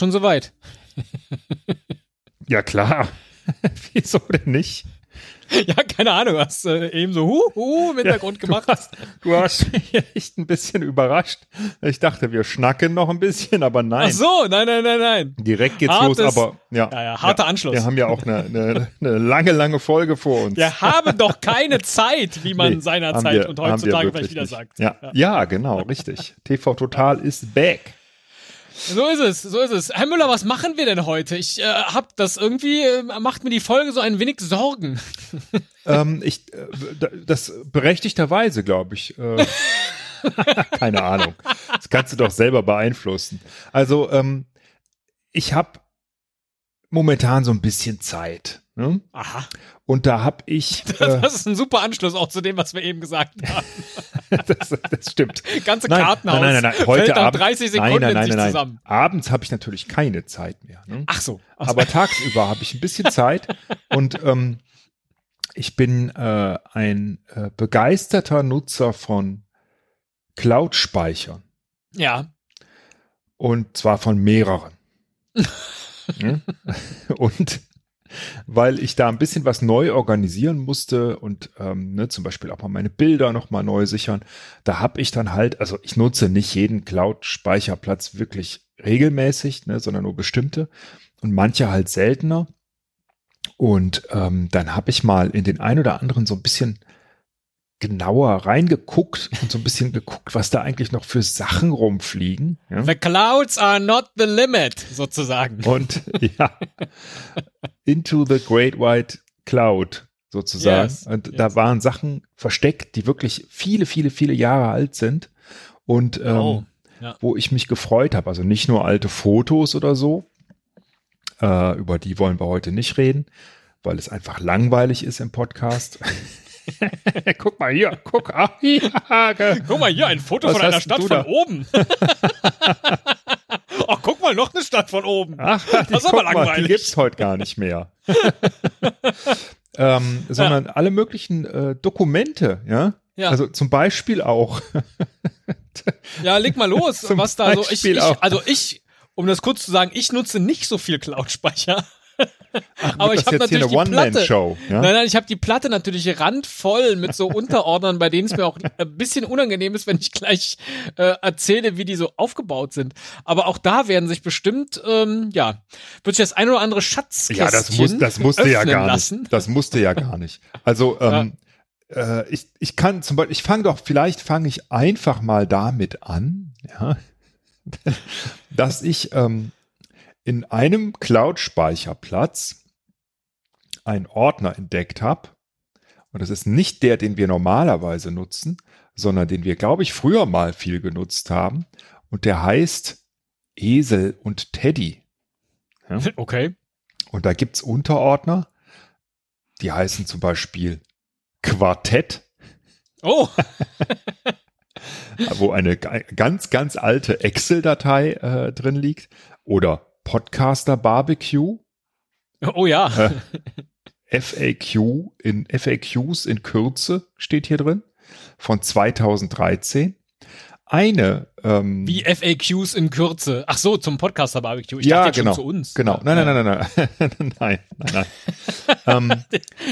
du schon soweit. Ja, klar. Wieso denn nicht? Ja, keine Ahnung, hast äh, eben so hu, hu im Hintergrund Ja, gemacht. Du hast, du hast mich echt ein bisschen überrascht. Ich dachte, wir schnacken noch ein bisschen, aber nein. Ach so, nein, nein, nein, nein. Direkt geht's Hartes- los, aber ja. Ja, ja, harter Anschluss. Wir haben ja auch eine, eine, eine lange, lange Folge vor uns. Wir haben doch keine Zeit, wie man Nee, seinerzeit wir- und heutzutage vielleicht wieder nicht. sagt. Ja, ja. genau, richtig. TV Total ist back. So ist es, so ist es. Herr Müller, was machen wir denn heute? Ich äh, hab das irgendwie, äh, macht mir die Folge so ein wenig Sorgen. ähm, ich, äh, das berechtigterweise, glaube ich. Äh, keine Ahnung. Das kannst du doch selber beeinflussen. Also, ähm, ich habe momentan so ein bisschen Zeit. Ne? Aha. Und da habe ich. Äh, Das ist ein super Anschluss auch zu dem, was wir eben gesagt haben. das, das stimmt. Ganze Nein, Kartenhaus nein, nein, nein, nein. Heute Abend. 30 Sekunden nein, nein, in nein, zusammen. Abends habe ich natürlich keine Zeit mehr. Ne? Ach so. Ach Aber tagsüber habe ich ein bisschen Zeit und ähm, ich bin äh, ein äh, begeisterter Nutzer von Cloud-Speichern ja. und zwar von mehreren. Ne? und weil ich da ein bisschen was neu organisieren musste und ähm, ne, zum Beispiel auch mal meine Bilder nochmal neu sichern, da habe ich dann halt, also ich nutze nicht jeden Cloud-Speicherplatz wirklich regelmäßig, ne, sondern nur bestimmte und manche halt seltener. Und ähm, dann habe ich mal in den ein oder anderen so ein bisschen genauer reingeguckt und so ein bisschen geguckt, was da eigentlich noch für Sachen rumfliegen. Ja? The clouds are not the limit, sozusagen. Und ja, into the great white cloud sozusagen. Yes, und yes. da waren Sachen versteckt, die wirklich viele, viele, viele Jahre alt sind. Und ähm, Oh, ja. wo ich mich gefreut habe. Also nicht nur alte Fotos oder so. Äh, über die wollen wir heute nicht reden, weil es einfach langweilig ist im Podcast. guck mal hier, guck. Ah, ja, Guck mal hier, ein Foto Was von einer Stadt von oben. Ach, guck mal, noch eine Stadt von oben. Ach, die, Das ist aber guck mal, die langweilig. gibt's heute gar nicht mehr. ähm, sondern alle möglichen äh, Dokumente, ja. Ja. Also zum Beispiel auch. Ja, leg mal los, was da so. Ich, ich, also ich, um das kurz zu sagen, ich nutze nicht so viel Cloud-Speicher. Das Aber ich habe jetzt hier natürlich eine die Platte. Ja? Nein, nein, ich habe die Platte natürlich randvoll mit so Unterordnern, bei denen es mir auch ein bisschen unangenehm ist, wenn ich gleich äh, erzähle, wie die so aufgebaut sind. Aber auch da werden sich bestimmt, ähm, ja, wird sich das ein oder andere Schatzkästchen Ja, das, muss, das musste ja gar lassen. nicht. Das musste ja gar nicht. Also ähm, äh, ich, ich kann zum Beispiel, ich fange doch, vielleicht fange ich einfach mal damit an, ja, dass ich ähm, in einem Cloud-Speicherplatz einen Ordner entdeckt habe. Und das ist nicht der, den wir normalerweise nutzen, sondern den wir, glaube ich, früher mal viel genutzt haben. Und der heißt Esel und Teddy. Ja? Okay. Und da gibt's Unterordner, die heißen zum Beispiel Quartett, Oh, wo eine ga- ganz, ganz alte Excel-Datei äh, drin liegt. Oder Podcaster Barbecue, oh ja. FAQ in FAQs in Kürze steht hier drin von 2013. Eine ähm, Wie FAQs in Kürze. Ach so, zum Podcaster Barbecue. Ich ja, dachte genau, schon zu uns. genau. Nein, nein, nein, nein, nein, nein, nein, nein. ähm,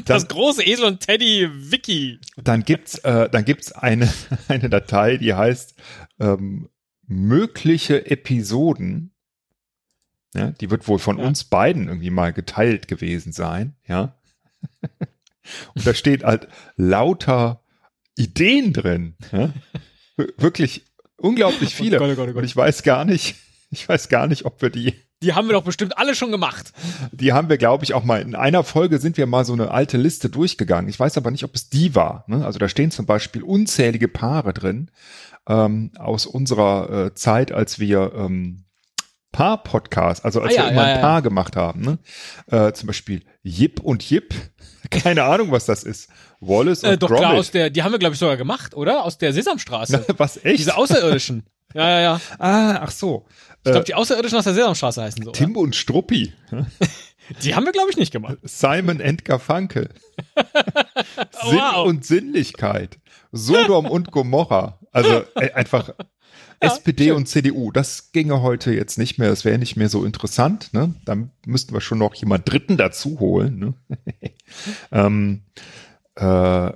Das dann- große Esel und Teddy Wiki. dann gibt's, äh, dann gibt's eine, eine Datei, die heißt ähm, mögliche Episoden. Ja, die wird wohl von Ja. uns beiden irgendwie mal geteilt gewesen sein, ja. Und da steht halt lauter Ideen drin. Ja? Wir- Wirklich unglaublich viele. Oh Gott, oh Gott, oh Gott. Und ich weiß gar nicht, ich weiß gar nicht, ob wir die Die haben wir doch bestimmt alle schon gemacht. die haben wir, glaube ich, auch mal in einer Folge sind wir mal so eine alte Liste durchgegangen. Ich weiß aber nicht, ob es die war. Ne? Also da stehen zum Beispiel unzählige Paare drin ähm, aus unserer äh, Zeit, als wir ähm, Paar-Podcast, also als Ah, ja, wir immer ja, ein ja. Paar gemacht haben. Ne? Äh, zum Beispiel Jip und Jip. Keine Ahnung, was das ist. Wallace und Äh, doch klar, Gromit. aus der, die haben wir, glaube ich, sogar gemacht, oder? Aus der Sesamstraße. was echt? Diese Außerirdischen. Ja, ja, ja. ah, ach so. Ich glaube, die Außerirdischen aus der Sesamstraße heißen so. oder? Tim und Struppi. Die haben wir, glaube ich, nicht gemacht. Simon and Garfunkel. Sinn Wow. und Sinnlichkeit. Sodom und Gomorra. Also äh, einfach SPD und CDU, das ginge heute jetzt nicht mehr, das wäre nicht mehr so interessant. Ne? Dann müssten wir schon noch jemand Dritten dazu holen. Ne? ähm, äh,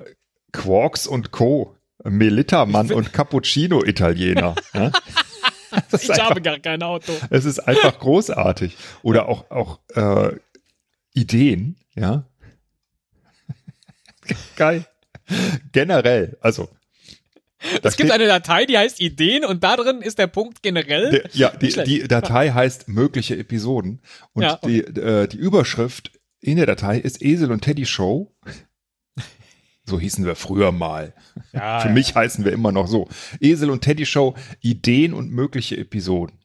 Quarks und Co. Melitta-Mann und Cappuccino-Italiener. ne? Ich ist habe einfach, gar kein Auto. es ist einfach großartig. Oder auch, auch äh, Ideen, ja. Geil. Generell, also. Es gibt eine Datei, die heißt Ideen und da drin ist der Punkt generell. Der, ja, die, die Datei heißt mögliche Episoden und Ja, die, äh, die Überschrift in der Datei ist Esel und Teddy Show. So hießen wir früher mal. Ja, Für ja. mich heißen wir immer noch so. Esel und Teddy Show, Ideen und mögliche Episoden.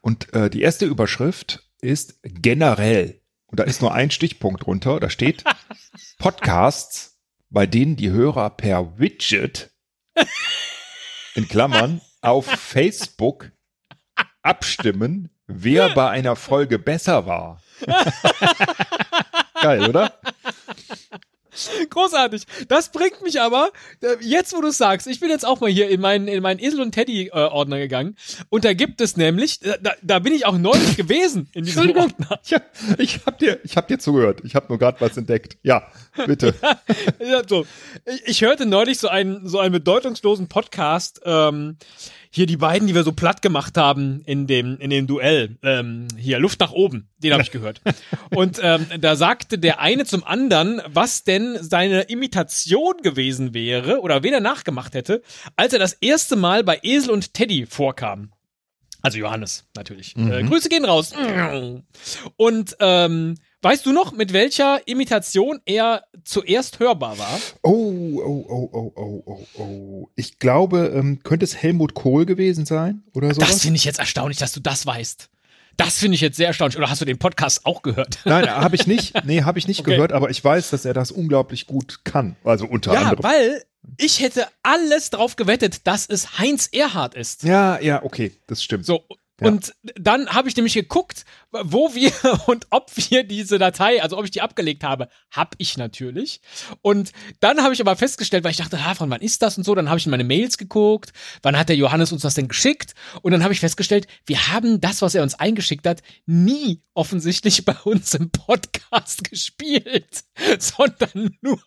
Und äh, die erste Überschrift ist generell. Und da ist nur ein Stichpunkt drunter. Da steht Podcasts, bei denen die Hörer per Widget in Klammern auf Facebook abstimmen, wer bei einer Folge besser war. Geil, oder? Großartig. Das bringt mich aber, äh, jetzt wo du sagst, ich bin jetzt auch mal hier in meinen, in meinen Esel und Teddy äh, Ordner gegangen und da gibt es nämlich, äh, da, da bin ich auch neulich gewesen in diesem Ordner. Ja, ich hab dir, ich hab dir zugehört. Ich habe nur gerade was entdeckt. Ja, bitte. Ja, so. ich, ich hörte neulich so einen, so einen bedeutungslosen Podcast, ähm, hier die beiden, die wir so platt gemacht haben in dem, in dem Duell, ähm, hier Luft nach oben, den habe ich gehört. Und ähm, da sagte der eine zum anderen, was denn seine Imitation gewesen wäre oder wen er nachgemacht hätte, als er das erste Mal bei Esel und Teddy vorkam. Also Johannes, natürlich. Äh, Grüße gehen raus. Und ähm, weißt du noch, mit welcher Imitation er zuerst hörbar war? Oh, oh, oh, oh, oh, oh, oh. Ich glaube, ähm, könnte es Helmut Kohl gewesen sein oder Das sowas? finde ich jetzt erstaunlich, dass du das weißt. Das finde ich jetzt sehr erstaunlich. Oder hast du den Podcast auch gehört? Nein, habe ich nicht. Nee, habe ich nicht Okay. gehört, aber ich weiß, dass er das unglaublich gut kann. Also unter Ja, anderem. weil ich hätte alles drauf gewettet, dass es Heinz Erhardt ist. Ja, ja, okay, das stimmt. So. Und dann habe ich nämlich geguckt, wo wir und ob wir diese Datei, also ob ich die abgelegt habe, hab ich natürlich. Und dann habe ich aber festgestellt, weil ich dachte, ah, von wann ist das und so, dann habe ich in meine Mails geguckt, wann hat der Johannes uns das denn geschickt? Und dann habe ich festgestellt, wir haben das, was er uns eingeschickt hat, nie offensichtlich bei uns im Podcast gespielt, sondern nur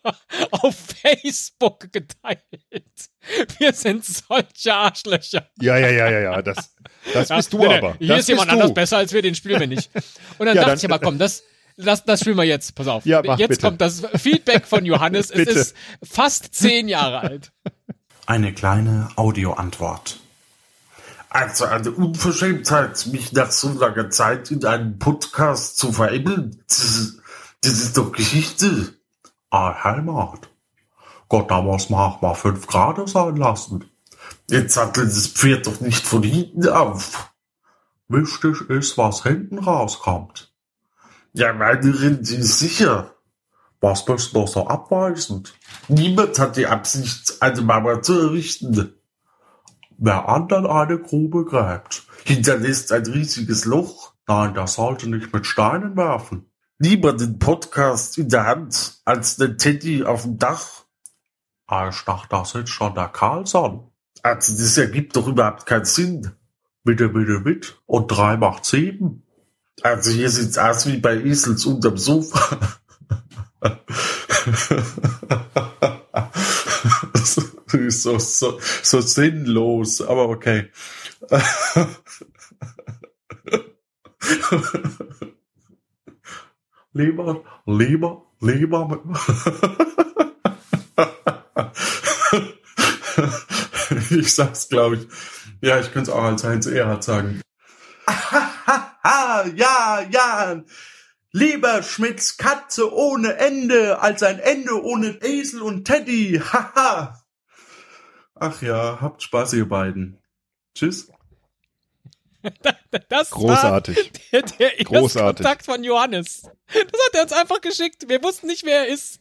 auf Facebook geteilt. Wir sind solche Arschlöcher. Ja, ja, ja, ja, ja. Das, das Ja, bist du nee, aber. Hier das ist jemand du. anders besser als wir, den spielen wir nicht. Und dann Ja, dachte dann- ich aber, komm, das, das, das spielen wir jetzt. Pass auf. Ja, mach jetzt bitte. kommt das Feedback von Johannes. es Bitte. ist fast zehn Jahre alt. Eine kleine Audioantwort. Also eine Unverschämtheit, mich nach so langer Zeit in einen Podcast zu veräppeln. Das, das ist doch Geschichte. Ah, Heimat. Gott, da muss man auch mal fünf Grad sein lassen. Jetzt sattelt das Pferd doch nicht von hinten auf. Wichtig ist, was hinten rauskommt. Ja, meine Rente ist sicher. Was bist du so abweisend? Niemand hat die Absicht, eine Mauer zu errichten. Wer anderen eine Grube gräbt. Hinterlässt ein riesiges Loch. Nein, der sollte nicht mit Steinen werfen. Lieber den Podcast in der Hand als den Teddy auf dem Dach. Ich dachte, da sitzt schon der Karlsson. Also das ergibt doch überhaupt keinen Sinn. Bitte, bitte, mit. Und drei macht sieben. Also hier sieht's aus wie bei Esels unterm Sofa. Das ist so, so, so sinnlos, aber okay. lieber, lieber, lieber. ich sag's, glaube ich. Ja, ich könnte es auch als Heinz Erhard sagen. Ha, ja, ja. Lieber Schmidts Katze ohne Ende als ein Ende ohne Esel und Teddy. Haha. Ach ja, habt Spaß, ihr beiden. Tschüss. Das Großartig. war der, der Großartig. Erstkontakt von Johannes. Das hat er uns einfach geschickt. Wir wussten nicht, wer er ist.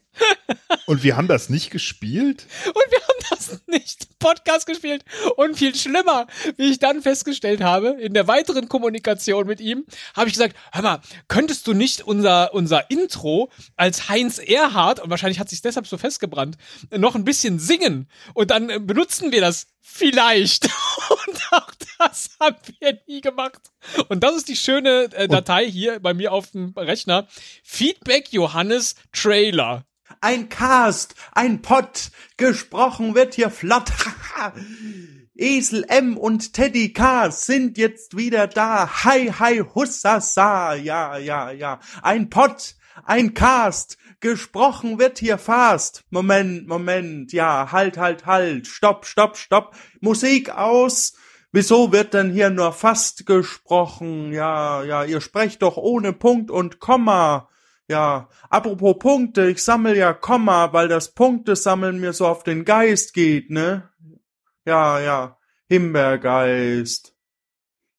Und wir haben das nicht gespielt? Und wir haben das nicht Podcast gespielt. Und viel schlimmer, wie ich dann festgestellt habe, in der weiteren Kommunikation mit ihm, habe ich gesagt, hör mal, könntest du nicht unser, unser Intro als Heinz Erhardt, und wahrscheinlich hat sich deshalb so festgebrannt, noch ein bisschen singen? Und dann äh, benutzen wir das vielleicht. Und auch das haben wir nie gemacht. Und das ist die schöne äh, Datei hier bei mir auf dem Rechner. Feedback Johannes Trailer. Ein Cast, ein Pott, gesprochen wird hier flott. Esel M und Teddy K sind jetzt wieder da. Hi, hi, hussasa. Ja, ja, ja. Ein Pott, ein Cast, gesprochen wird hier fast. Moment, Moment. Ja, halt, halt, halt. Stopp, stopp, stopp. Musik aus. Wieso wird denn hier nur fast gesprochen? Ja, ja, ihr sprecht doch ohne Punkt und Komma. Ja, apropos Punkte, ich sammel ja Komma, weil das Punktesammeln mir so auf den Geist geht, ne? Ja, ja, Himbeergeist.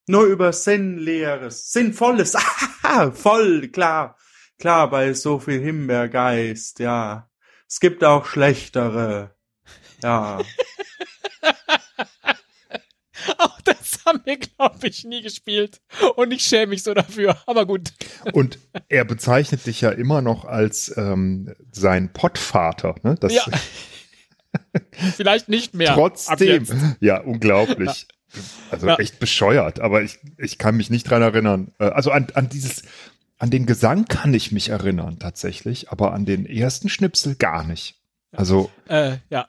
Nur über Sinnleeres, Sinnvolles, ah, voll, klar, klar, bei so viel Himbeergeist, ja. Es gibt auch schlechtere, ja. Auch das haben wir, glaube ich, nie gespielt. Und ich schäme mich so dafür. Aber gut. Und er bezeichnet dich ja immer noch als ähm, sein Pottvater. Ne? Das, Ja. Vielleicht nicht mehr. Trotzdem. Ja, unglaublich. Also Ja. echt bescheuert, aber ich, ich kann mich nicht dran erinnern. Äh, Also an, an dieses, an den Gesang kann ich mich erinnern tatsächlich, aber an den ersten Schnipsel gar nicht. Also Äh, ja.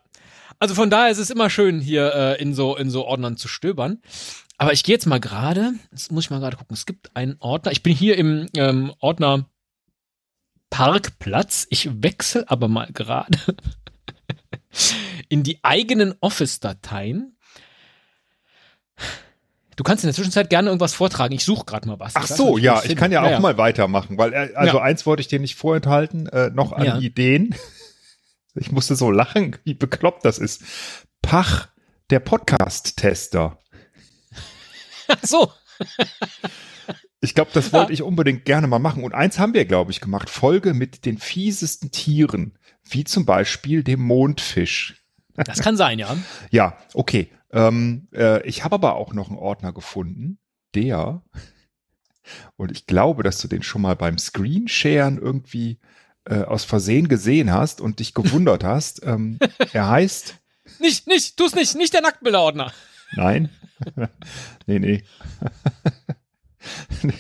Also von daher ist es immer schön, hier äh, in so in so Ordnern zu stöbern. Aber ich gehe jetzt mal gerade, jetzt muss ich mal gerade gucken, es gibt einen Ordner. Ich bin hier im ähm, Ordner Parkplatz. Ich wechsle aber mal gerade in die eigenen Office-Dateien. Du kannst in der Zwischenzeit gerne irgendwas vortragen. Ich suche gerade mal was. Ach so, ja, ich kann ja auch Naja. mal weitermachen, weil äh, also Ja. eins wollte ich dir nicht vorenthalten, äh, noch an Ja. Ideen. Ich musste so lachen, wie bekloppt das ist. Pach, der Podcast-Tester. Ach so. Ich glaube, das wollte ich unbedingt gerne mal machen. Und eins haben wir, glaube ich, gemacht. Folge mit den fiesesten Tieren, wie zum Beispiel dem Mondfisch. Das kann sein, ja. Ja, okay. Ähm, äh, ich habe aber auch noch einen Ordner gefunden, der, und ich glaube, dass du den schon mal beim Screensharen irgendwie äh, aus Versehen gesehen hast und dich gewundert hast. Ähm, er heißt, Nicht, nicht, tu's nicht, nicht der Nacktbilderordner. nein, nee, nee.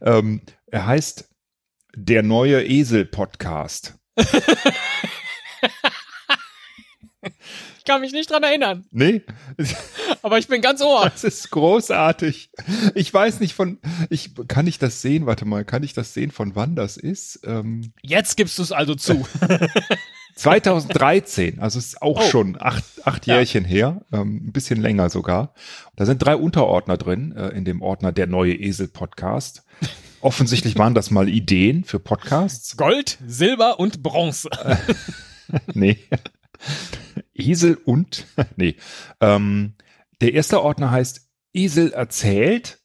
ähm, er heißt der neue Esel-Podcast. Ich kann mich nicht dran erinnern, Nee, aber ich bin ganz ohr. Das ist großartig. Ich weiß nicht von, ich kann ich das sehen? Warte mal, kann ich das sehen, von wann das ist? Ähm, Jetzt gibst du es also zu. 2013, also ist auch Oh. schon acht, acht Jährchen her, ähm, ein bisschen länger sogar. Da sind drei Unterordner drin, äh, in dem Ordner der neue Esel Podcast. Offensichtlich waren das mal Ideen für Podcasts. Gold, Silber und Bronze. Nee. Esel und, nee. Ähm, der erste Ordner heißt Esel erzählt.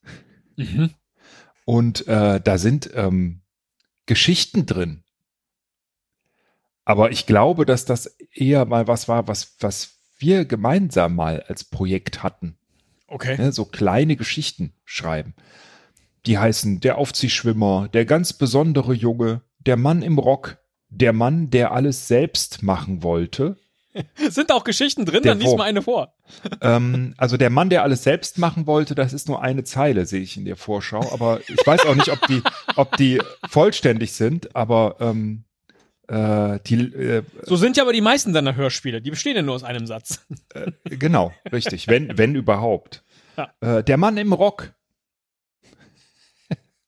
Mhm. Und äh, da sind ähm, Geschichten drin. Aber ich glaube, dass das eher mal was war, was, was wir gemeinsam mal als Projekt hatten. Okay. Ne? So kleine Geschichten schreiben. Die heißen Der Aufziehschwimmer, der ganz besondere Junge, der Mann im Rock, der Mann, der alles selbst machen wollte. Sind auch Geschichten drin? Der Dann lies mal eine vor. Ähm, also der Mann, der alles selbst machen wollte, das ist nur eine Zeile, sehe ich in der Vorschau. Aber ich weiß auch nicht, ob die, ob die vollständig sind, aber ähm, äh, die, äh, So sind ja aber die meisten deiner Hörspiele. Die bestehen ja nur aus einem Satz. genau, richtig, wenn, wenn überhaupt. Ja. Äh, der Mann im Rock.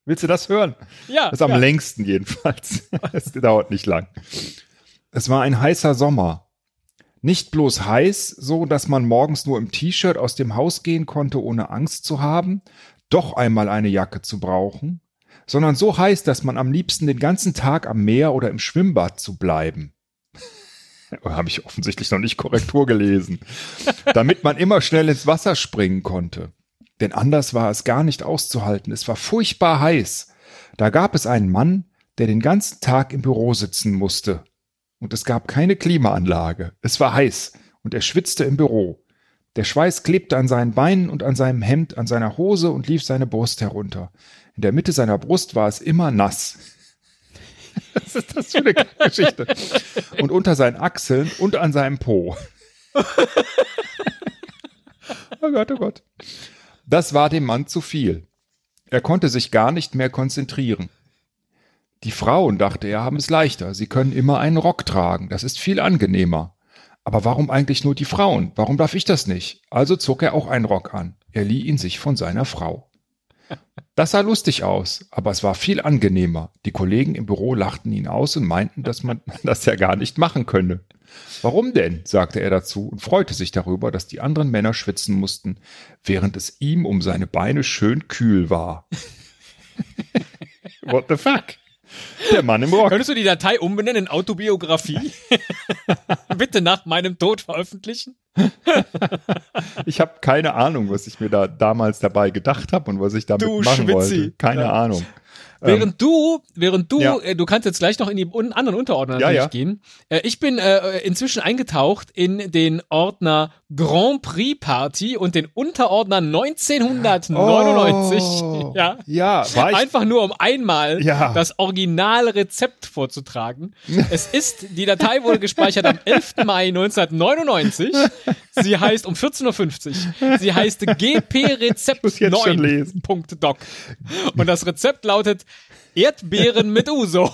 Willst du das hören? Ja. Das ist am ja. längsten jedenfalls. Es dauert nicht lang. Es war ein heißer Sommer. Nicht bloß heiß, so dass man morgens nur im T-Shirt aus dem Haus gehen konnte, ohne Angst zu haben, doch einmal eine Jacke zu brauchen, sondern so heiß, dass man am liebsten den ganzen Tag am Meer oder im Schwimmbad zu bleiben. Habe ich offensichtlich noch nicht Korrektur gelesen. Damit man immer schnell ins Wasser springen konnte. Denn anders war es gar nicht auszuhalten. Es war furchtbar heiß. Da gab es einen Mann, der den ganzen Tag im Büro sitzen musste. Und es gab keine Klimaanlage. Es war heiß und er schwitzte im Büro. Der Schweiß klebte an seinen Beinen und an seinem Hemd, an seiner Hose und lief seine Brust herunter. In der Mitte seiner Brust war es immer nass. Was ist das für eine Geschichte? Und unter seinen Achseln und an seinem Po. oh Gott, oh Gott. Das war dem Mann zu viel. Er konnte sich gar nicht mehr konzentrieren. Die Frauen, dachte er, haben es leichter. Sie können immer einen Rock tragen. Das ist viel angenehmer. Aber warum eigentlich nur die Frauen? Warum darf ich das nicht? Also zog er auch einen Rock an. Er lieh ihn sich von seiner Frau. Das sah lustig aus, aber es war viel angenehmer. Die Kollegen im Büro lachten ihn aus und meinten, dass man das ja gar nicht machen könne. Warum denn? sagte er dazu und freute sich darüber, dass die anderen Männer schwitzen mussten, während es ihm um seine Beine schön kühl war. What the fuck? Der Mann im Rock. Könntest du die Datei umbenennen in Autobiografie? Bitte nach meinem Tod veröffentlichen? Ich habe keine Ahnung, was ich mir da damals dabei gedacht habe und was ich damit Du machen Schwitzi. wollte. Keine Ja. Ahnung. Während du, während du, Ähm, ja. äh, du kannst jetzt gleich noch in die un anderen Unterordner Ja, ja. gehen. Äh, ich bin äh, inzwischen eingetaucht in den Ordner Grand Prix Party und den Unterordner 1999. Oh, ja. ja, war ich Einfach nur um einmal das Originalrezept vorzutragen. es ist, die Datei wurde gespeichert am 11. Mai 1999. Sie heißt um 14.50 Uhr. Sie heißt schon lesen. 9.doc. Und das Rezept lautet Erdbeeren mit Uso.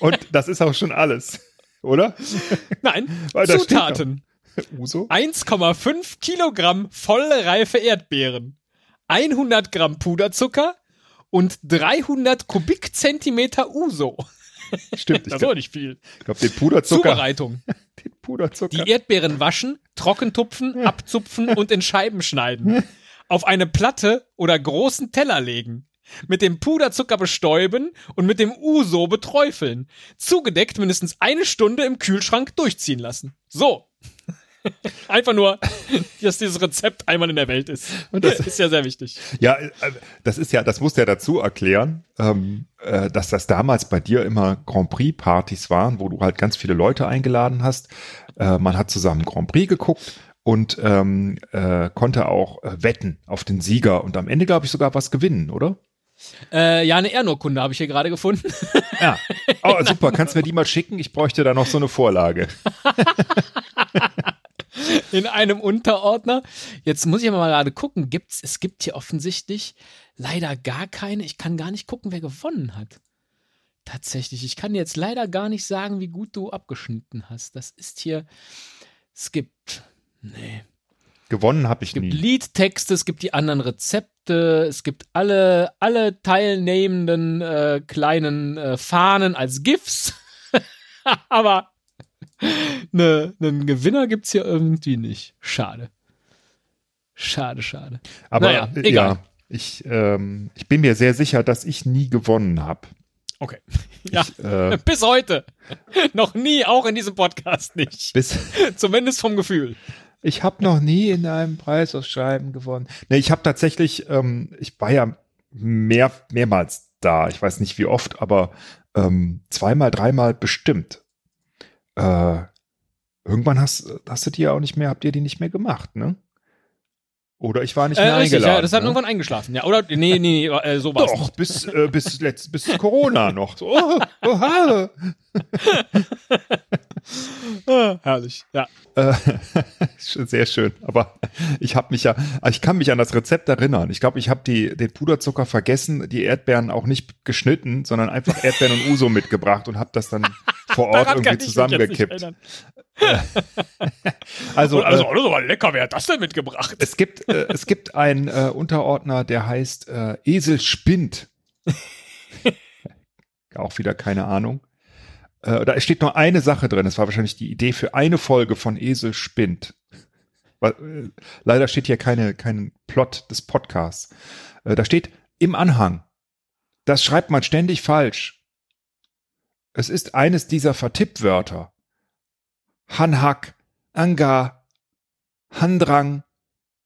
Und das ist auch schon alles, oder? Nein, Zutaten. Uso? 1,5 Kilogramm volle reife Erdbeeren, 100 Gramm Puderzucker und 300 Kubikzentimeter Uso. Stimmt, ich Das ist glaube, auch nicht viel. glaub, den Puderzucker. Zubereitung. Den Puderzucker. Die Erdbeeren waschen, trockentupfen, abzupfen und in Scheiben schneiden. Auf eine Platte oder großen Teller legen. Mit dem Puderzucker bestäuben und mit dem Uso beträufeln. Zugedeckt mindestens eine Stunde im Kühlschrank durchziehen lassen. So. Einfach nur, dass dieses Rezept einmal in der Welt ist. Und das- ist ja sehr wichtig. Ja, äh, das ist ja, das muss ja dazu erklären, ähm, äh, dass das damals bei dir immer Grand Prix Partys waren, wo du halt ganz viele Leute eingeladen hast. Äh, man hat zusammen Grand Prix geguckt und ähm, äh, konnte auch äh, wetten auf den Sieger und am Ende glaube ich sogar was gewinnen, oder? Äh, ja, eine Ehrenurkunde habe ich hier gerade gefunden. Ja. Oh, super. Kannst mir die mal schicken? Ich bräuchte da noch so eine Vorlage. in einem Unterordner. Jetzt muss ich aber mal gerade gucken. Gibt's, es gibt hier offensichtlich leider gar keine. Ich kann gar nicht gucken, wer gewonnen hat. Tatsächlich. Ich kann jetzt leider gar nicht sagen, wie gut du abgeschnitten hast. Das ist hier. Es gibt. Nee. Gewonnen habe ich Es gibt nie. Liedtexte, es gibt die anderen Rezepte, es gibt alle, alle teilnehmenden äh, kleinen äh, Fahnen als GIFs. Aber ne, einen Gewinner gibt's hier irgendwie nicht. Schade. Schade, schade. Aber Naja, äh, egal. ja, ich, ähm, ich bin mir sehr sicher, dass ich nie gewonnen habe. Okay. Ja, Äh, bis heute. Noch nie, auch in diesem Podcast nicht. bis, Zumindest vom Gefühl. Ich habe noch nie in einem Preisausschreiben gewonnen. Nee, ich habe tatsächlich, ähm, ich war ja mehr, mehrmals da. Ich weiß nicht wie oft, aber ähm, zweimal, dreimal bestimmt. Äh, irgendwann hast, hast du die ja auch nicht mehr, habt ihr die nicht mehr gemacht, ne? Oder ich war nicht mehr Äh, richtig, eingeladen. ja, das hat ne? irgendwann eingeschlafen. Ja, oder? Nee, nee, nee, äh, so war's Doch, bis, äh, bis, letzt, bis Corona noch. So, oh, oha. Ah, herrlich. Ja. Äh, sehr schön. Aber ich habe mich ja, ich kann mich an das Rezept erinnern. Ich glaube, ich habe die den Puderzucker vergessen, die Erdbeeren auch nicht geschnitten, sondern einfach Erdbeeren und Uso mitgebracht und habe das dann vor Ort irgendwie zusammengekippt. erinnern. Also, Also, äh, aber lecker, wer hat das denn mitgebracht? es gibt äh, es gibt einen äh, Unterordner, der heißt äh, Esel spinnt. auch wieder keine Ahnung. Äh, da steht nur eine Sache drin. Das war wahrscheinlich die Idee für eine Folge von Esel spinnt. Weil, äh, leider steht hier keine, kein Plot des Podcasts. Äh, da steht im Anhang. Das schreibt man ständig falsch. Es ist eines dieser Vertippwörter. Hanhack, Anga, Handrang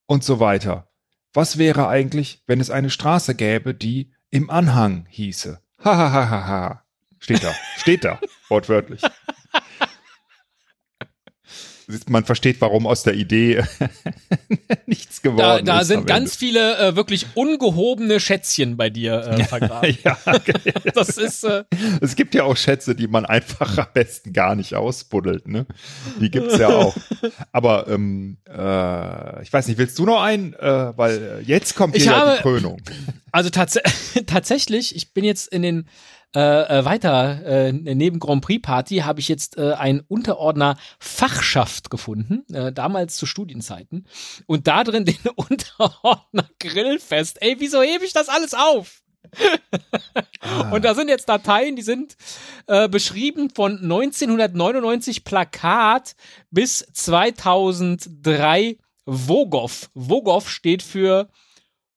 und so weiter. Was wäre eigentlich, wenn es eine Straße gäbe, die im Anhang hieße. Ha, ha, ha, ha, ha. Steht da, steht da, wortwörtlich. Man versteht, warum aus der Idee nichts geworden Da, ist. da sind ganz viele äh, wirklich ungehobene Schätzchen bei dir äh, vergraben. ja, Das ist äh, es gibt ja auch Schätze, die man einfach am besten gar nicht ausbuddelt, ne? Die gibt's ja auch. Aber ähm, äh, ich weiß nicht, willst du noch einen? Äh, weil äh, jetzt kommt Ich hier ja habe- die Krönung. Also tats tatsächlich, ich bin jetzt in den äh, äh, weiter äh, neben Grand Prix Party habe ich jetzt äh, einen Unterordner Fachschaft gefunden, äh, damals zu Studienzeiten und da drin den Unterordner Grillfest. Ey, wieso hebe ich das alles auf? Und da sind jetzt Dateien, die sind äh, beschrieben von 1999 Plakat bis 2003 Vogov. Vogov steht für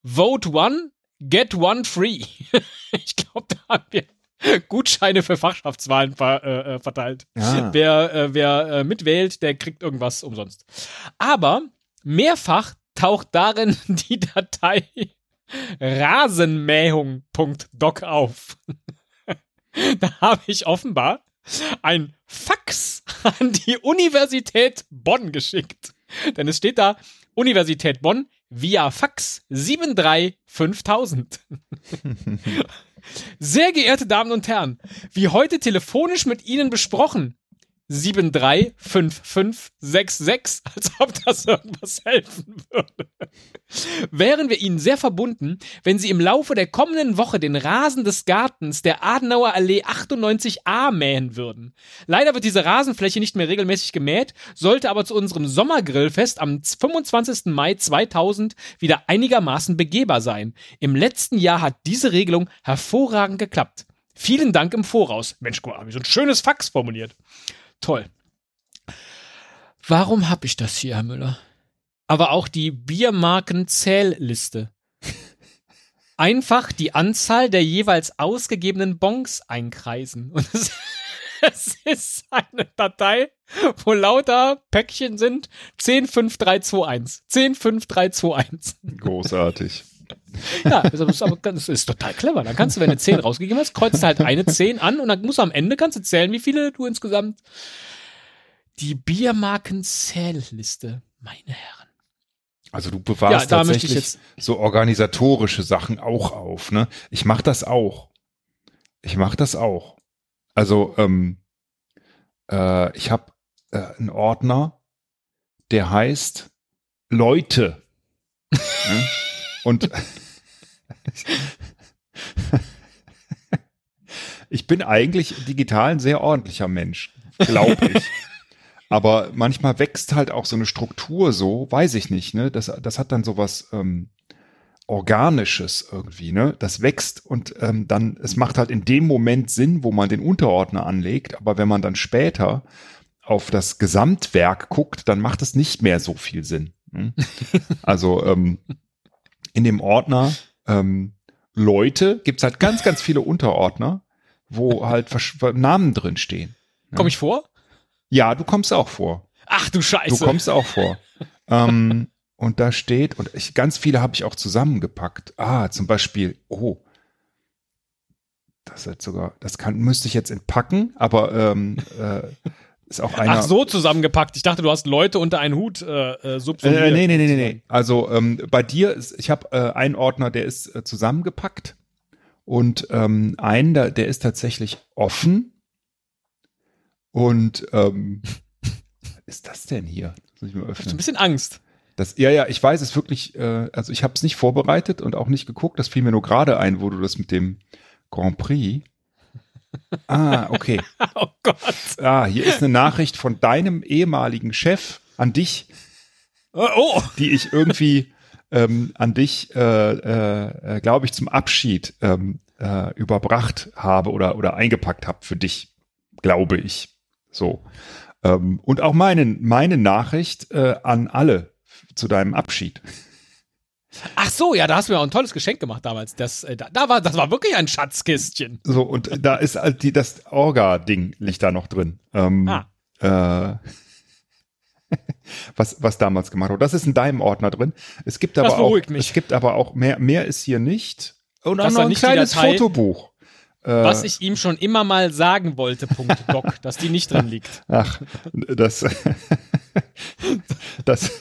Vote One, Get One Free. ich glaube, da haben wir Gutscheine für Fachschaftswahlen ver, äh, äh, verteilt. Ah. Wer, äh, wer äh, mitwählt, der kriegt irgendwas umsonst. Aber mehrfach taucht darin die Datei rasenmähung.doc auf. da habe ich offenbar ein Fax an die Universität Bonn geschickt. Denn es steht da Universität Bonn via Fax 73500. Sehr geehrte Damen und Herren, wie heute telefonisch mit Ihnen besprochen, 735566, als ob das irgendwas helfen würde. Wären wir Ihnen sehr verbunden, wenn Sie im Laufe der kommenden Woche den Rasen des Gartens der Adenauer Allee 98a mähen würden. Leider wird diese Rasenfläche nicht mehr regelmäßig gemäht, sollte aber zu unserem Sommergrillfest am 25. Mai 2000 wieder einigermaßen begehbar sein. Im letzten Jahr hat diese Regelung hervorragend geklappt. Vielen Dank im Voraus. Mensch, guck mal, hab ich so ein schönes Fax formuliert. Toll. Warum hab ich das hier, Herr Müller? Aber auch die Biermarken-Zählliste. Einfach die Anzahl der jeweils ausgegebenen Bons einkreisen. Und es, es ist eine Datei, wo lauter Päckchen sind. 105321. 105321. Großartig. Ja, das ist, aber, das ist total clever. Dann kannst du, wenn du 10 rausgegeben hast, kreuzt halt eine 10 an und dann musst du am Ende kannst du zählen, wie viele du insgesamt. Die Biermarken-Zählliste. Meine Herren. Also du bewahrst Ja, tatsächlich so organisatorische Sachen auch auf, ne? Ich mach das auch. Ich mach das auch. Also ähm, äh, ich habe äh, einen Ordner, der heißt Leute. ne? Und ich bin eigentlich digital ein sehr ordentlicher Mensch, glaube ich. Aber manchmal wächst halt auch so eine Struktur so, weiß ich nicht, ne? Das, das hat dann sowas ähm, Organisches irgendwie, ne? Das wächst und ähm, dann, es macht halt in dem Moment Sinn, wo man den Unterordner anlegt, aber wenn man dann später auf das Gesamtwerk guckt, dann macht es nicht mehr so viel Sinn. Ne? Also ähm, in dem Ordner ähm, Leute gibt's halt ganz, ganz viele Unterordner, wo halt Namen drin stehen. Komm ich vor? Ja, du kommst auch vor. Ach du Scheiße. Du kommst auch vor. ähm, und da steht, und ich, ganz viele habe ich auch zusammengepackt. Ah, zum Beispiel, oh, das ist sogar, das kann, müsste ich jetzt entpacken, aber ähm, äh, ist auch einer. Ach so zusammengepackt. Ich dachte, du hast Leute unter einen Hut äh, äh, subsumiert. Äh, nee, nee, nee, nee, nee. Also ähm, bei dir ist, ich habe äh, einen Ordner, der ist äh, zusammengepackt und ähm, einen, da, der ist tatsächlich offen. Und ähm, was ist das denn hier? Das muss ich mal Ich hab so ein öffnen. bisschen Angst. Das, ja, ja, ich weiß es wirklich, äh, also ich habe es nicht vorbereitet und auch nicht geguckt. Das fiel mir nur gerade ein, wo du das mit dem Grand Prix. Ah, okay. Oh Gott. Ah, hier ist eine Nachricht von deinem ehemaligen Chef an dich, Äh, Oh. die ich irgendwie ähm, an dich, äh, äh, äh, glaube ich, zum Abschied ähm, äh, überbracht habe oder, oder eingepackt habe für dich, glaube ich. So. Ähm, und auch meine, meine Nachricht äh, an alle zu deinem Abschied. Ach so, ja, da hast du mir auch ein tolles Geschenk gemacht damals. Das, äh, da, da war, das war wirklich ein Schatzkistchen. So, und da ist halt die, das Orga-Ding liegt da noch drin. Ähm, Ah. äh, was, was damals gemacht wurde. Das ist in deinem Ordner drin. Es gibt aber Das auch, mich. es gibt aber auch mehr, mehr ist hier nicht. Und auch noch ein kleines Fotobuch. Äh, Was ich ihm schon immer mal sagen wollte, Punkt Doc, dass die nicht drin liegt. Ach, das, das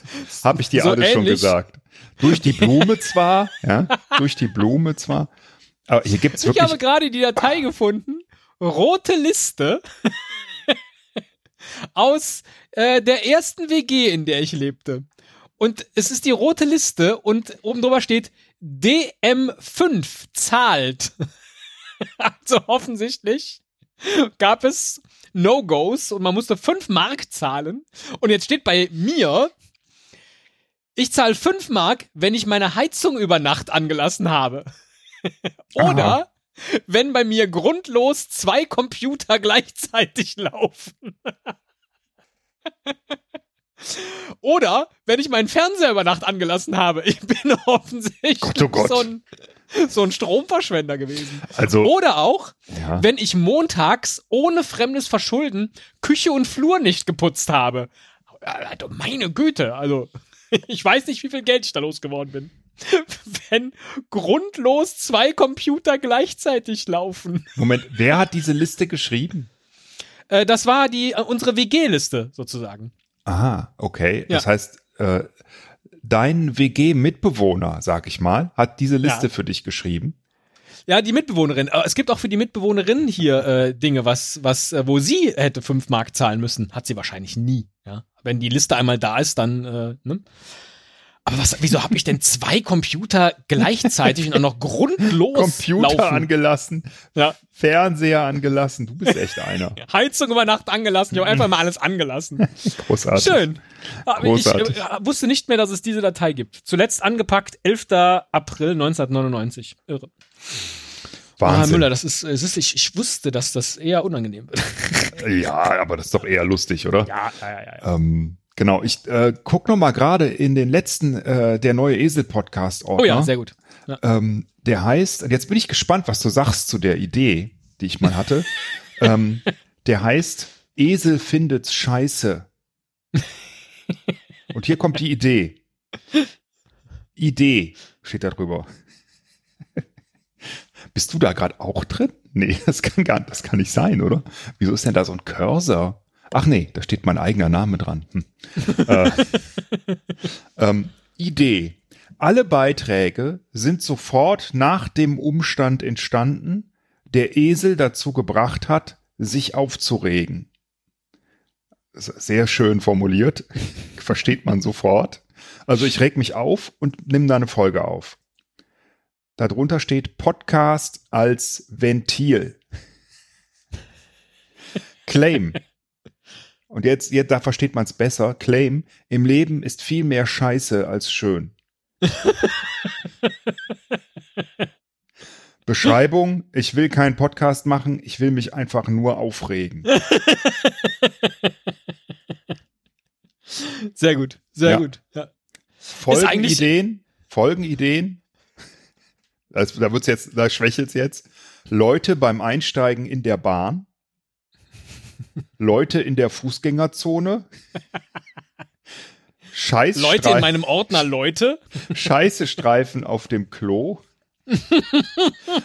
habe ich dir So alles schon ähnlich. gesagt. Durch die Blume zwar, ja, durch die Blume zwar. Aber hier gibt's Ich habe wirklich. gerade die Datei gefunden. Rote Liste aus äh, der ersten WG, in der ich lebte. Und es ist die rote Liste und oben drüber steht DM5 zahlt. also offensichtlich gab es No-Gos und man musste 5 Mark zahlen. Und jetzt steht bei mir, ich zahle 5 Mark, wenn ich meine Heizung über Nacht angelassen habe. Oder Aha. wenn bei mir grundlos zwei Computer gleichzeitig laufen. Oder wenn ich meinen Fernseher über Nacht angelassen habe. Ich bin offensichtlich Gott, oh Gott. So, ein, so ein Stromverschwender gewesen. Also, Oder auch, ja. wenn ich montags ohne fremdes Verschulden Küche und Flur nicht geputzt habe. Also meine Güte, also ich weiß nicht, wie viel Geld ich da losgeworden bin. Wenn grundlos zwei Computer gleichzeitig laufen. Moment, wer hat diese Liste geschrieben? Äh, das war die äh, unsere WG-Liste sozusagen. Aha, okay. Ja. Das heißt, äh, dein WG-Mitbewohner, sag ich mal, hat diese Liste Ja. für dich geschrieben. Ja, die Mitbewohnerin. Aber es gibt auch für die Mitbewohnerin hier äh, Dinge, was, was, äh, wo sie hätte fünf Mark zahlen müssen. Hat sie wahrscheinlich nie. Wenn die Liste einmal da ist, dann. Äh, ne? Aber was, wieso habe ich denn zwei Computer gleichzeitig und auch noch grundlos Computer laufen? angelassen, Ja. Fernseher angelassen. Du bist echt einer. Heizung über Nacht angelassen. Ich habe einfach mal alles angelassen. Großartig. Schön. Ich Großartig. äh, wusste nicht mehr, dass es diese Datei gibt. Zuletzt angepackt, 11. April 1999. Irre. Ah, Wahnsinn. Müller, das ist, es ist ich, ich wusste, dass das eher unangenehm wird. Ja, aber das ist doch eher lustig, oder? ja, ja, ja, ja. Ähm, genau, ich äh, guck noch mal gerade in den letzten, äh, der neue Esel-Podcast-Ordner. Oh ja, sehr gut. Ja. ähm, der heißt, und jetzt bin ich gespannt, was du sagst zu der Idee, die ich mal hatte. ähm, der heißt, Esel findet's scheiße. Und hier kommt die Idee. Idee steht da drüber. Bist du da gerade auch drin? Nee, das kann gar das kann nicht sein, oder? Wieso ist denn da so ein Cursor? Ach nee, da steht mein eigener Name dran. Hm. äh, ähm, Idee. Alle Beiträge sind sofort nach dem Umstand entstanden, der Esel dazu gebracht hat, sich aufzuregen. Sehr schön formuliert, versteht man sofort. Also ich reg mich auf und nimm da eine Folge auf. Darunter steht Podcast als Ventil. Claim. Und jetzt, jetzt da versteht man es besser. Claim, im Leben ist viel mehr Scheiße als schön. Beschreibung, ich will keinen Podcast machen, ich will mich einfach nur aufregen. Sehr gut, sehr Ja. gut. Ja. Folgenideen, Folgenideen. Also, da wird's jetzt, da schwächelt's jetzt. Leute beim Einsteigen in der Bahn. Leute in der Fußgängerzone. Scheiß Leute in meinem Ordner Leute. Scheiße-Streifen auf dem Klo.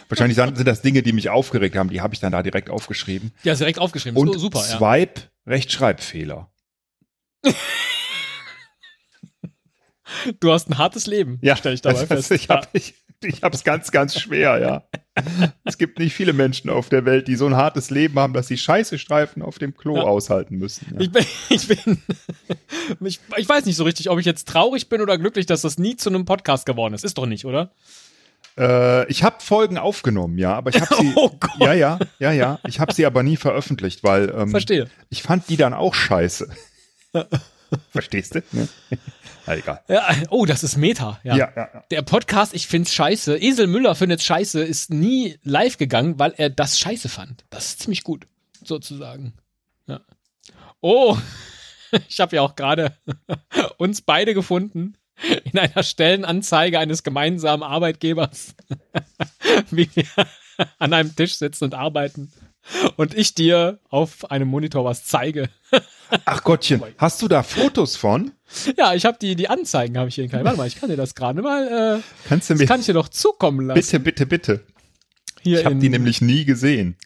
Wahrscheinlich sind das Dinge, die mich aufgeregt haben. Die habe ich dann da direkt aufgeschrieben. Ja, ist direkt aufgeschrieben. Und super, ja. Swipe, Rechtschreibfehler. Du hast ein hartes Leben, Ja, stelle ich dabei das- fest. Ich habe ich, ich hab's ganz, ganz schwer, ja. es gibt nicht viele Menschen auf der Welt, die so ein hartes Leben haben, dass sie Scheiße-Streifen auf dem Klo Ja. aushalten müssen. Ja. Ich bin, ich bin, ich, ich weiß nicht so richtig, ob ich jetzt traurig bin oder glücklich, dass das nie zu einem Podcast geworden ist. Ist doch nicht, oder? Äh, ich habe Folgen aufgenommen, ja, aber ich habe sie, Oh Gott. ja, ja, ja, ja, ich habe sie aber nie veröffentlicht, weil ähm, Verstehe. ich fand die dann auch scheiße. Verstehst du? Na, egal. Ja, oh, das ist Meta. Ja. Ja, ja, ja. Der Podcast, ich find's scheiße. Esel Müller findet's scheiße, ist nie live gegangen, weil er das scheiße fand. Das ist ziemlich gut, sozusagen. Ja. Oh, ich habe ja auch gerade uns beide gefunden in einer Stellenanzeige eines gemeinsamen Arbeitgebers, wie wir an einem Tisch sitzen und arbeiten. Und ich dir auf einem Monitor was zeige. Ach Gottchen, hast du da Fotos von? Ja, ich habe die, die Anzeigen habe ich hier in keinem. Warte mal, ich kann dir das gerade mal, äh, Kannst du das mir kann ich dir doch zukommen lassen. bitte, bitte, bitte? Hier Ich habe die nämlich nie gesehen.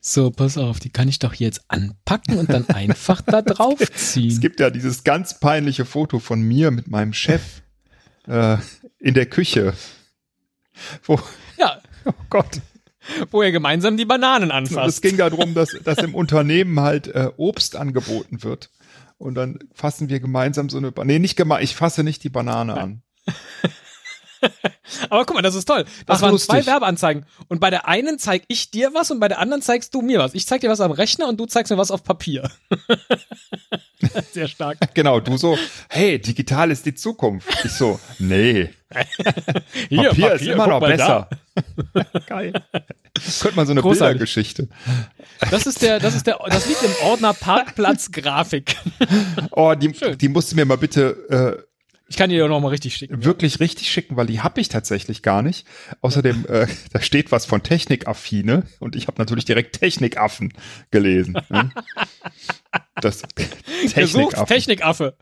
So, pass auf, die kann ich doch hier jetzt anpacken und dann einfach da Es draufziehen. gibt ja dieses ganz peinliche Foto von mir mit meinem Chef äh, in der Küche. Wo, Ja, oh Gott. wo ihr gemeinsam die Bananen Und es anfasst. ging darum, dass, dass im Unternehmen halt äh, Obst angeboten wird. Und dann fassen wir gemeinsam so eine, Ba- nee, nicht gemeinsam, ich fasse nicht die Banane an. Aber guck mal, das ist toll. Das Ach, waren lustig. zwei Werbeanzeigen. Und bei der einen zeig ich dir was und bei der anderen zeigst du mir was. Ich zeig dir was am Rechner und du zeigst mir was auf Papier. Sehr stark. Genau, du so, hey, digital ist die Zukunft. Ich so, nee, Hier, Papier, ist immer noch besser. Geil. Könnte man so eine Großartig. Bildergeschichte. Das ist der, das ist der, das liegt im Ordner Parkplatz Grafik. Oh, die, die musst du mir mal bitte Ich kann dir doch noch mal richtig schicken. wirklich richtig schicken, weil die habe ich tatsächlich gar nicht. Außerdem, äh, da steht was von Technikaffine und ich habe natürlich direkt Technikaffen gelesen. Ne? Das Gesucht, Technikaffen, Technikaffe.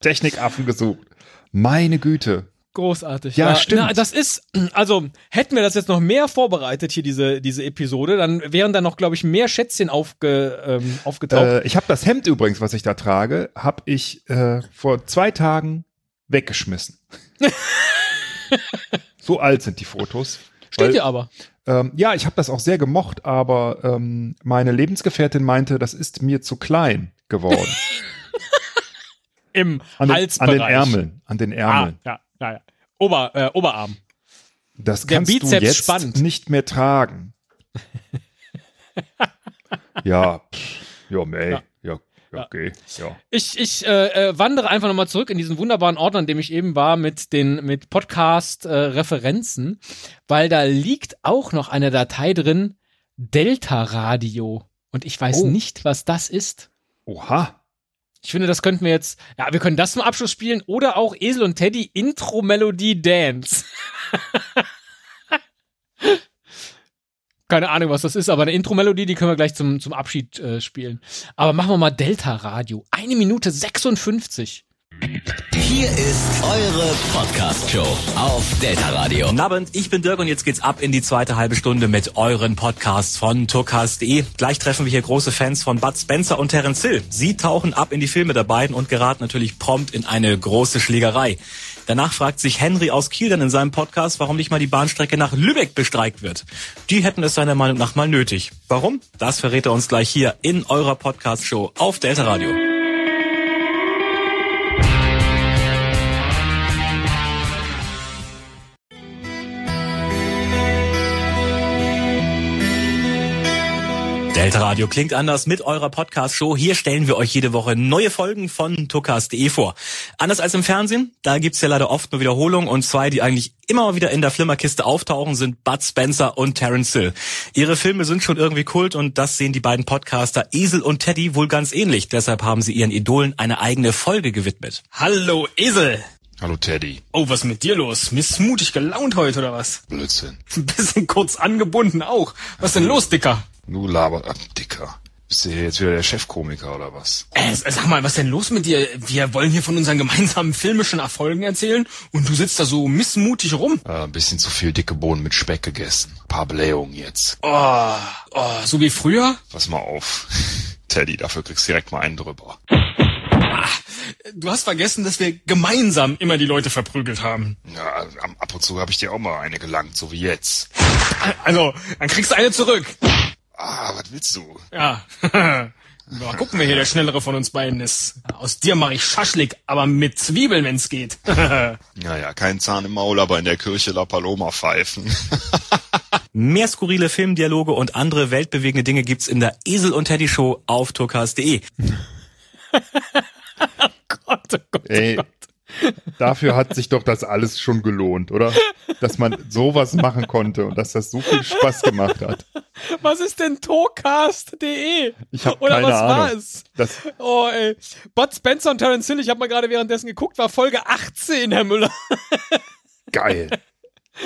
Technikaffen gesucht. Meine Güte. Großartig. Ja, stimmt. Na, das ist, also hätten wir das jetzt noch mehr vorbereitet hier diese diese Episode, dann wären da noch, glaube ich, mehr Schätzchen aufge, ähm, aufgetaucht. Äh, ich habe das Hemd übrigens, was ich da trage, habe ich äh, vor zwei Tagen weggeschmissen. so alt sind die Fotos. Steht dir aber. Ähm, ja, ich habe das auch sehr gemocht, aber ähm, meine Lebensgefährtin meinte, das ist mir zu klein geworden. Im An den, Halsbereich. an den Ärmeln. An den Ah, Ärmeln. ja, ja, ja. Ober, äh, Oberarm. Das der kannst du jetzt spannt. nicht mehr tragen. ja, pff, ja, mei. Ja. Okay. Ja. Ich, ich äh, äh, wandere einfach nochmal zurück in diesen wunderbaren Ordner, in dem ich eben war, mit den mit Podcast-Referenzen, weil da liegt auch noch eine Datei drin, Delta Radio. Und ich weiß Oh. nicht, was das ist. Oha. Ich finde, das könnten wir jetzt, ja, wir können das zum Abschluss spielen oder auch Esel und Teddy Intro Melodie Dance. Keine Ahnung, was das ist, aber eine Intro-Melodie, die können wir gleich zum, zum Abschied äh, spielen. Aber machen wir mal Delta Radio. Eine Minute 56. Hier ist eure Podcast-Show auf Delta Radio. Guten Abend, ich bin Dirk und jetzt geht's ab in die zweite halbe Stunde mit euren Podcasts von Tourcast.de. Gleich treffen wir hier große Fans von Bud Spencer und Terence Hill. Sie tauchen ab in die Filme der beiden und geraten natürlich prompt in eine große Schlägerei. Danach fragt sich Henry aus Kiel dann in seinem Podcast, warum nicht mal die Bahnstrecke nach Lübeck bestreikt wird. Die hätten es seiner Meinung nach mal nötig. Warum? Das verrät er uns gleich hier in eurer Podcast-Show auf Delta Radio. Delta Radio klingt anders mit eurer Podcast-Show. Hier stellen wir euch jede Woche neue Folgen von tukas.de vor. Anders als im Fernsehen, da gibt's ja leider oft nur Wiederholungen und zwei, die eigentlich immer wieder in der Flimmerkiste auftauchen, sind Bud Spencer und Terence Hill. Ihre Filme sind schon irgendwie Kult und das sehen die beiden Podcaster Esel und Teddy wohl ganz ähnlich. Deshalb haben sie ihren Idolen eine eigene Folge gewidmet. Hallo Esel. Hallo Teddy. Oh, was ist mit dir los? Missmutig gelaunt heute oder was? Blödsinn. Ein bisschen kurz angebunden auch. Was denn los, Dicker? Du labert ab, Dicker. Bist du hier jetzt wieder der Chefkomiker oder was? Äh, sag mal, was denn los mit dir? Wir wollen hier von unseren gemeinsamen filmischen Erfolgen erzählen und du sitzt da so missmutig rum. Äh, ein bisschen zu viel dicke Bohnen mit Speck gegessen. Ein paar Blähungen jetzt. Oh, oh, so wie früher? Pass mal auf. Teddy, dafür kriegst du direkt mal einen drüber. Du hast vergessen, dass wir gemeinsam immer die Leute verprügelt haben. Ja, ab und zu habe ich dir auch mal eine gelangt, so wie jetzt. Also, dann kriegst du eine zurück. Ah, was willst du? Ja. Mal gucken, wer hier der Schnellere von uns beiden ist. Aus dir mache ich Schaschlik, aber mit Zwiebeln, wenn's geht. Naja, kein Zahn im Maul, aber in der Kirche La Paloma pfeifen. Mehr skurrile Filmdialoge und andere weltbewegende Dinge gibt's in der Esel und Teddy Show auf tourcast.de. Gott, oh Gott. Ey, dafür hat sich doch das alles schon gelohnt, oder? Dass man sowas machen konnte und dass das so viel Spaß gemacht hat. Was ist denn Tocast.de? Ich habe Oder keine was war Ahnung. es? Das, Oh, ey. Bud Spencer und Terence Hill, ich habe mal gerade währenddessen geguckt, war Folge 18, Herr Müller. geil.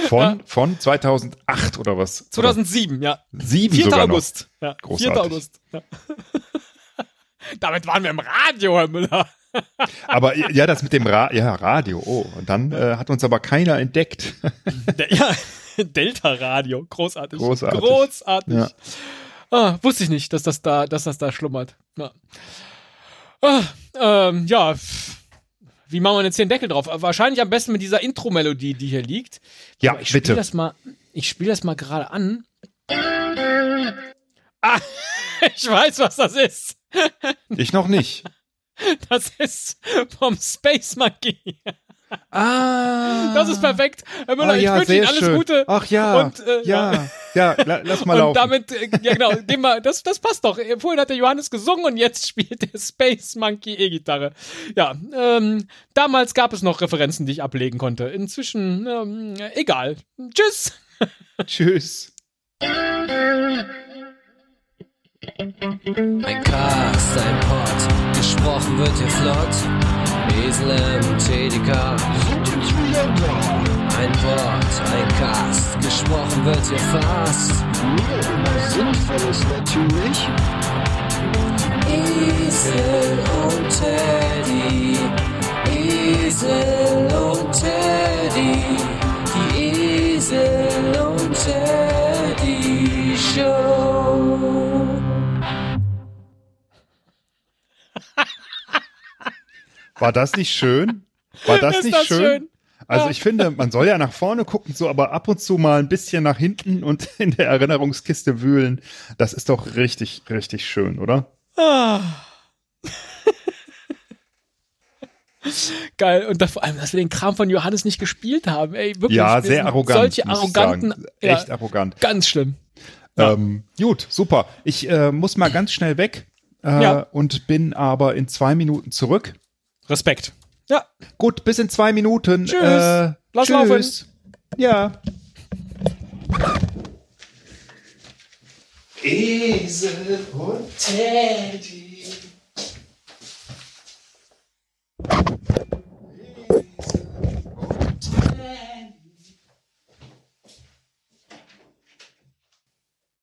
Von, von 2008 oder was? 2007, ja. Sieben 4. sogar noch. August. Ja, 4. Großartig. August. Ja. Damit waren wir im Radio, Herr Müller. Aber ja, das mit dem Ra ja, Radio, oh. Und dann äh, hat uns aber keiner entdeckt. Ja, Delta Radio. Großartig. Großartig. Großartig. Ja. Ah, wusste ich nicht, dass das da, dass das da schlummert. Ja. Ah, ähm, ja. Wie machen wir jetzt hier den Deckel drauf? Wahrscheinlich am besten mit dieser Intro-Melodie, die hier liegt. Ja, ich spiele bitte. das mal, ich spiele das mal gerade an. Ah, ich weiß, was das ist. Ich noch nicht. Das ist vom Space Monkey. Ah. Das ist perfekt. Herr Müller, Ah, ich ja, wünsche Ihnen alles schön. Gute. Ach ja. Und, äh, ja. Ja, la, lass mal und laufen. damit, äh, ja genau, wir, das, das passt doch. Vorhin hat der Johannes gesungen und jetzt spielt der Space Monkey E-Gitarre. Ja, ähm, damals gab es noch Referenzen, die ich ablegen konnte. Inzwischen, ähm, egal. Tschüss. Tschüss. Ein Cast, ein Pod, gesprochen wird hier flott. Esel im TDK. Ein Pod, ein Cast, gesprochen wird hier fast. Sinnvolles natürlich. Esel und Teddy. War das nicht schön? War das Ist nicht das schön? schön? Also ich finde, man soll ja nach vorne gucken, so, aber ab und zu mal ein bisschen nach hinten und in der Erinnerungskiste wühlen. Das ist doch richtig, richtig schön, oder? Ah. Geil. Und da, vor allem, dass wir den Kram von Johannes nicht gespielt haben. Ey, wirklich. Ja, sehr arrogant. Solche arroganten. Ja, Echt arrogant. ganz schlimm. Ja. Ähm, gut, super. Ich äh, muss mal ganz schnell weg äh, Ja. und bin aber in zwei Minuten zurück. Respekt. Ja. Gut, bis in zwei Minuten. Tschüss. Äh, Lass tschüss. laufen. Ja. Esel und Teddy.